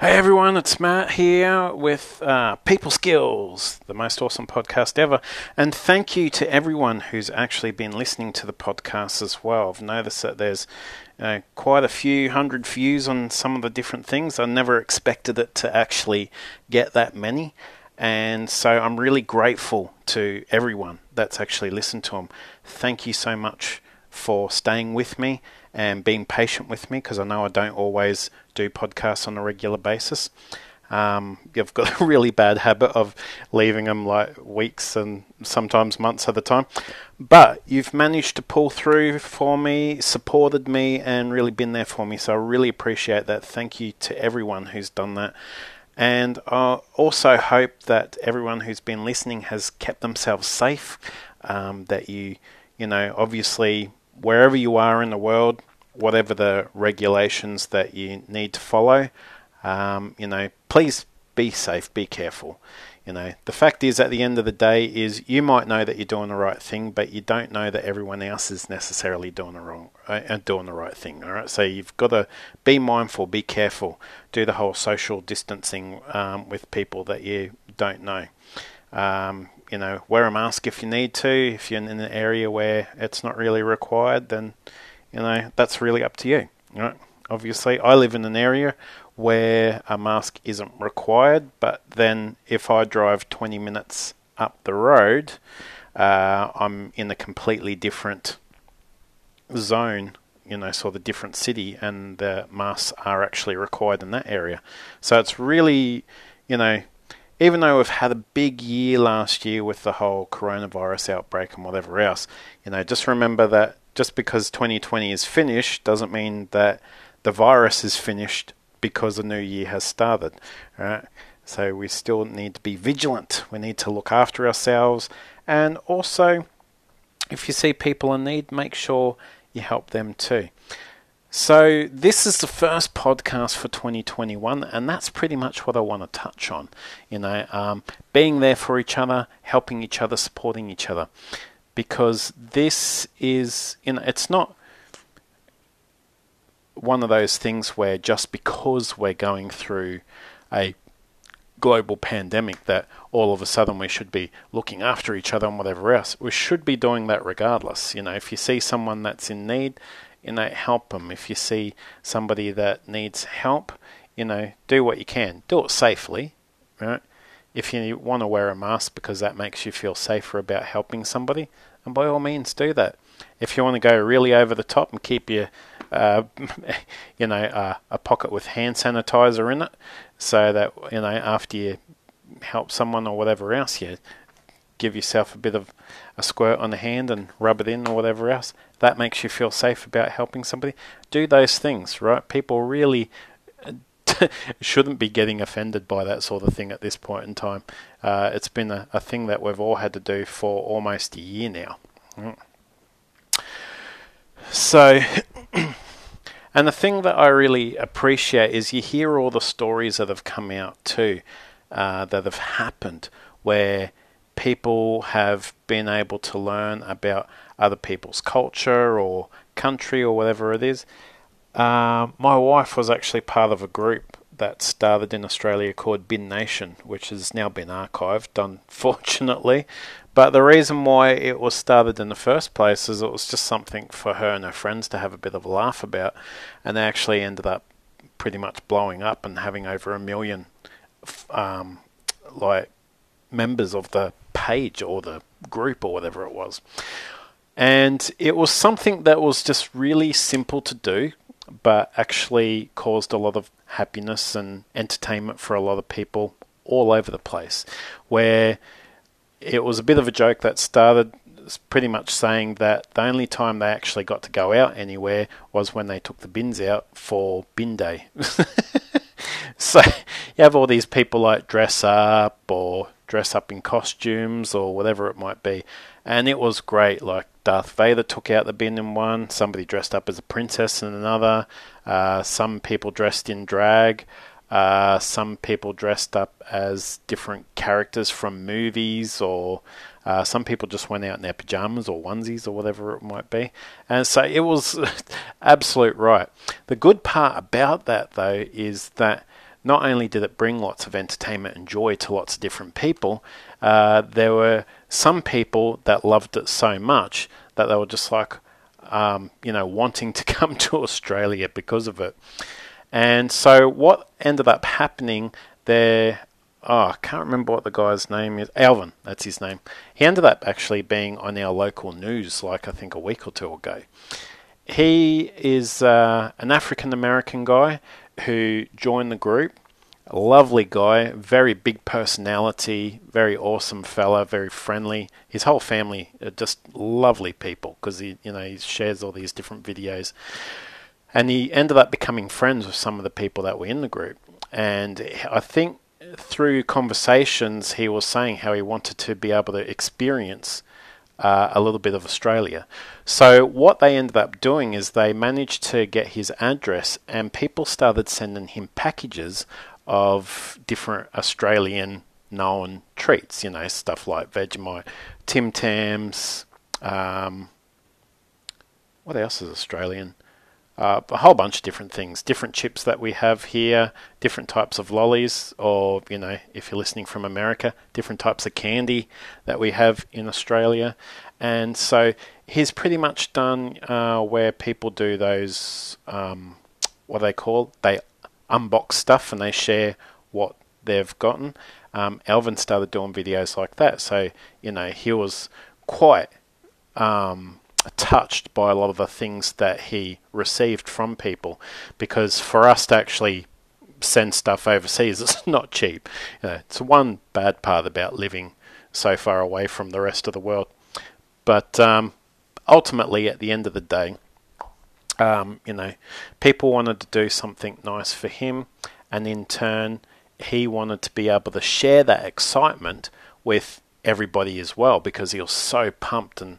Hey everyone, it's Matt here with uh, People Skills, the most awesome podcast ever. And thank you to everyone who's actually been listening to the podcast as well. I've noticed that there's uh, quite a few hundred views on some of the different things. I never expected it to actually get that many. And so I'm really grateful to everyone that's actually listened to them. Thank you so much for staying with me and being patient with me because I know I don't always do podcasts on a regular basis. Um, you've got a really bad habit of leaving them like weeks and sometimes months at a time. But you've managed to pull through for me, supported me, and really been there for me. So I really appreciate that. Thank you to everyone who's done that. And I also hope that everyone who's been listening has kept themselves safe. Um, that you, you know, obviously wherever you are in the world, whatever the regulations that you need to follow, um, you know, please be safe, be careful. You know, the fact is, at the end of the day, is you might know that you're doing the right thing, but you don't know that everyone else is necessarily doing the wrong, uh, doing the right thing. All right, so you've got to be mindful, be careful, do the whole social distancing um, with people that you don't know. Um, you know, wear a mask if you need to. If you're in an area where it's not really required, then you know that's really up to you. Right? Obviously, I live in an area where a mask isn't required, but then if I drive 20 minutes up the road, uh, I'm in a completely different zone, you know, so the different city, and the masks are actually required in that area. So it's really, you know, even though we've had a big year last year with the whole coronavirus outbreak and whatever else, you know, just remember that just because 2020 is finished doesn't mean that the virus is finished because the new year has started, right? So we still need to be vigilant. We need to look after ourselves, and also, if you see people in need, make sure you help them too. So, this is the first podcast for 2021, and that's pretty much what I want to touch on. You know, um, being there for each other, helping each other, supporting each other. Because this is, you know, it's not one of those things where just because we're going through a global pandemic that all of a sudden we should be looking after each other and whatever else. We should be doing that regardless. You know, if you see someone that's in need, you know, help them. If you see somebody that needs help, you know, do what you can. Do it safely, right? If you want to wear a mask because that makes you feel safer about helping somebody, and by all means do that. If you want to go really over the top and keep your, uh, you know, uh, a pocket with hand sanitizer in it, so that you know after you help someone or whatever else, you give yourself a bit of a squirt on the hand and rub it in or whatever else. That makes you feel safe about helping somebody. Do those things, right? People really shouldn't be getting offended by that sort of thing at this point in time. Uh, it's been a, a, thing that we've all had to do for almost a year now. Mm. So, and the thing that I really appreciate is you hear all the stories that have come out too, uh, that have happened where people have been able to learn about other people's culture or country or whatever it is. Uh, my wife was actually part of a group that started in Australia called Bin Nation, which has now been archived, unfortunately. But the reason why it was started in the first place is it was just something for her and her friends to have a bit of a laugh about, and they actually ended up pretty much blowing up and having over a million, um, like members of the page or the group or whatever it was. And it was something that was just really simple to do, but actually caused a lot of happiness and entertainment for a lot of people all over the place. Where it was a bit of a joke that started pretty much saying that the only time they actually got to go out anywhere was when they took the bins out for bin day. so you have all these people like dress up or dress up in costumes or whatever it might be. And it was great. Like Darth Vader took out the bin in one, somebody dressed up as a princess in another, uh, some people dressed in drag. Uh, some people dressed up as different characters from movies, or uh, some people just went out in their pajamas or onesies or whatever it might be. And so it was absolute right. The good part about that, though, is that not only did it bring lots of entertainment and joy to lots of different people, uh, there were some people that loved it so much that they were just like, um, you know, wanting to come to Australia because of it. And so what ended up happening there, oh, I can't remember what the guy's name is. Alvin, that's his name. He ended up actually being on our local news, like I think a week or two ago. He is uh, an African American guy who joined the group. A lovely guy, very big personality, very awesome fella, very friendly. His whole family are just lovely people because he, you know, he shares all these different videos, and he ended up becoming friends with some of the people that were in the group. And I think through conversations, he was saying how he wanted to be able to experience uh, a little bit of Australia. So what they ended up doing is they managed to get his address, and people started sending him packages of different Australian known treats. You know, stuff like Vegemite, Tim Tams. Um, what else is Australian? Uh, a whole bunch of different things, different chips that we have here, different types of lollies, or you know, if you're listening from America, different types of candy that we have in Australia. And so he's pretty much done uh, where people do those, um, what they call, they unbox stuff and they share what they've gotten. Um, Alvin started doing videos like that, so you know he was quite um, touched by a lot of the things that he received from people. Because for us to actually send stuff overseas it's not cheap. You know, it's one bad part about living so far away from the rest of the world. But um, ultimately at the end of the day um, you know people wanted to do something nice for him. And in turn he wanted to be able to share that excitement with everybody as well because he was so pumped and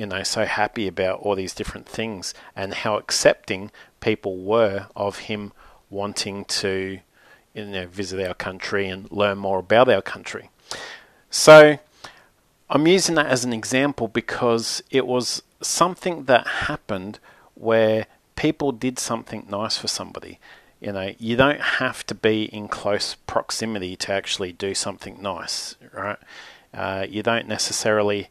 you know, so happy about all these different things and how accepting people were of him wanting to, you know, visit our country and learn more about our country. So I'm using that as an example because it was something that happened where people did something nice for somebody. You know, you don't have to be in close proximity to actually do something nice, right? Uh, you don't necessarily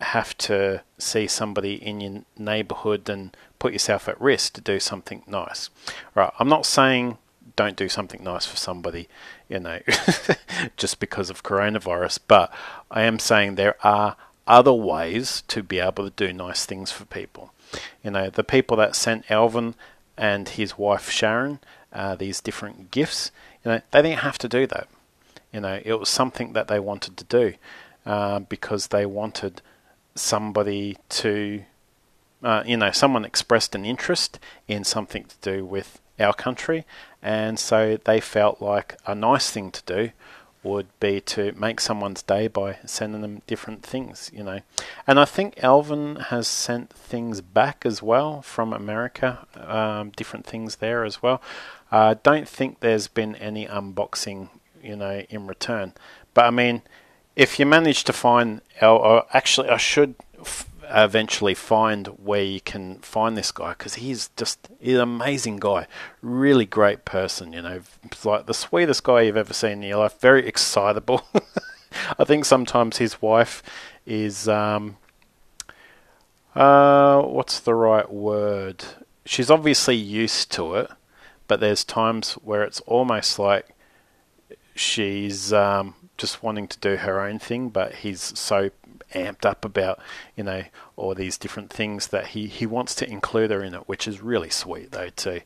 have to see somebody in your neighborhood and put yourself at risk to do something nice. Right, I'm not saying don't do something nice for somebody, you know, just because of coronavirus, but I am saying there are other ways to be able to do nice things for people. You know, the people that sent Alvin and his wife Sharon uh, these different gifts, you know, they didn't have to do that. You know, it was something that they wanted to do uh, because they wanted somebody to, uh, you know, someone expressed an interest in something to do with our country, and so they felt like a nice thing to do would be to make someone's day by sending them different things, you know. And I think Alvin has sent things back as well from America, um, different things there as well. I uh, don't think there's been any unboxing, you know, in return. But I mean, if you manage to find, or actually, I should f- eventually find where you can find this guy because he's just he's an amazing guy, really great person. You know, like the sweetest guy you've ever seen in your life. Very excitable. I think sometimes his wife is um, uh, what's the right word? She's obviously used to it, but there's times where it's almost like she's um, just wanting to do her own thing, but he's so amped up about you know all these different things that he he wants to include her in it, which is really sweet though too.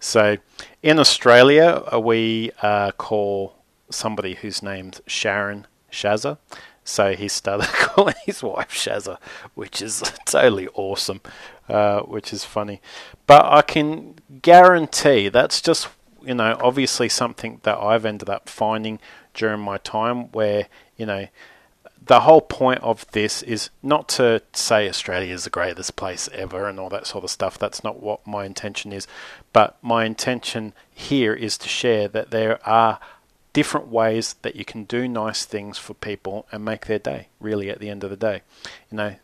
So in Australia, uh, we uh, call somebody who's named Sharon Shazza. So he started calling his wife Shazza, which is totally awesome, uh, which is funny. But I can guarantee that's just you know obviously something that I've ended up finding during my time where, you know, the whole point of this is not to say Australia is the greatest place ever and all that sort of stuff. That's not what my intention is. But my intention here is to share that there are different ways that you can do nice things for people and make their day, really, at the end of the day. You know,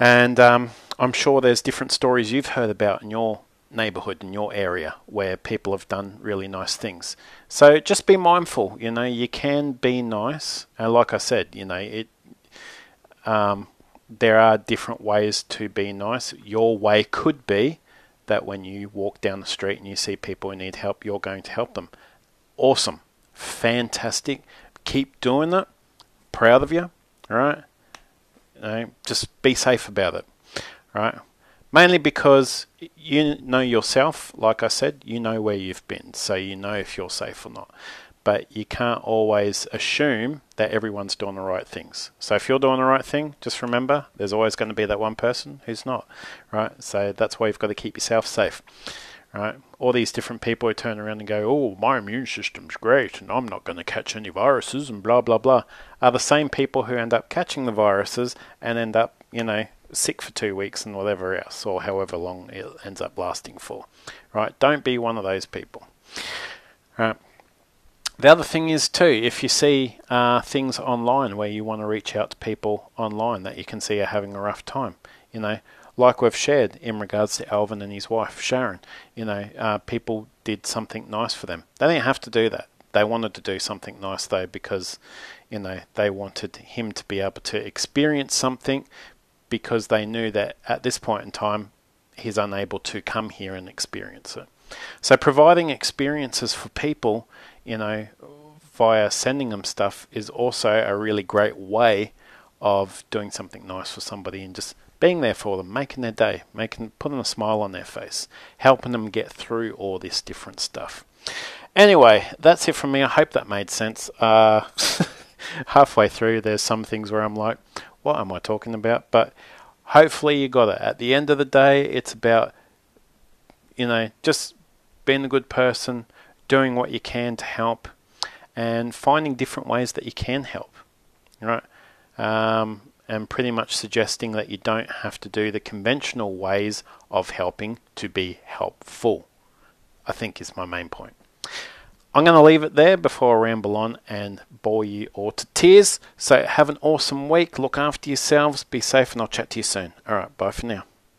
and um, I'm sure there's different stories you've heard about in your neighborhood in your area where people have done really nice things. So just be mindful. You know, you can be nice, and like I said, you know, it. Um, there are different ways to be nice. Your way could be that when you walk down the street and you see people who need help, you're going to help them. Awesome, fantastic. Keep doing that. Proud of you. All right. You know, just be safe about it. All right mainly because you know yourself. Like I said, you know where you've been, so you know if you're safe or not. But you can't always assume that everyone's doing the right things. So if you're doing the right thing, just remember there's always going to be that one person who's not, right? So that's why you've got to keep yourself safe, right? All these different people who turn around and go, "Oh, my immune system's great, and I'm not going to catch any viruses," and blah blah blah, are the same people who end up catching the viruses and end up, you know, sick for two weeks and whatever else, or however long it ends up lasting for. Right? Don't be one of those people. Right. The other thing is too, if you see uh, things online where you want to reach out to people online that you can see are having a rough time, you know, like we've shared in regards to Alvin and his wife Sharon, you know, uh, people did something nice for them. They didn't have to do that. They wanted to do something nice though because, you know, they wanted him to be able to experience something because they knew that at this point in time he's unable to come here and experience it. So providing experiences for people, you know, via sending them stuff is also a really great way of doing something nice for somebody and just being there for them, making their day, making putting a smile on their face, helping them get through all this different stuff. Anyway, that's it from me. I hope that made sense. Uh, halfway through, there's some things where I'm like, what am I talking about? But hopefully you got it. At the end of the day, it's about, you know, just being a good person, doing what you can to help, and finding different ways that you can help, right? Um, and pretty much suggesting that you don't have to do the conventional ways of helping to be helpful, I think is my main point. I'm going to leave it there before I ramble on and bore you all to tears. So have an awesome week. Look after yourselves. Be safe, and I'll chat to you soon. All right. Bye for now.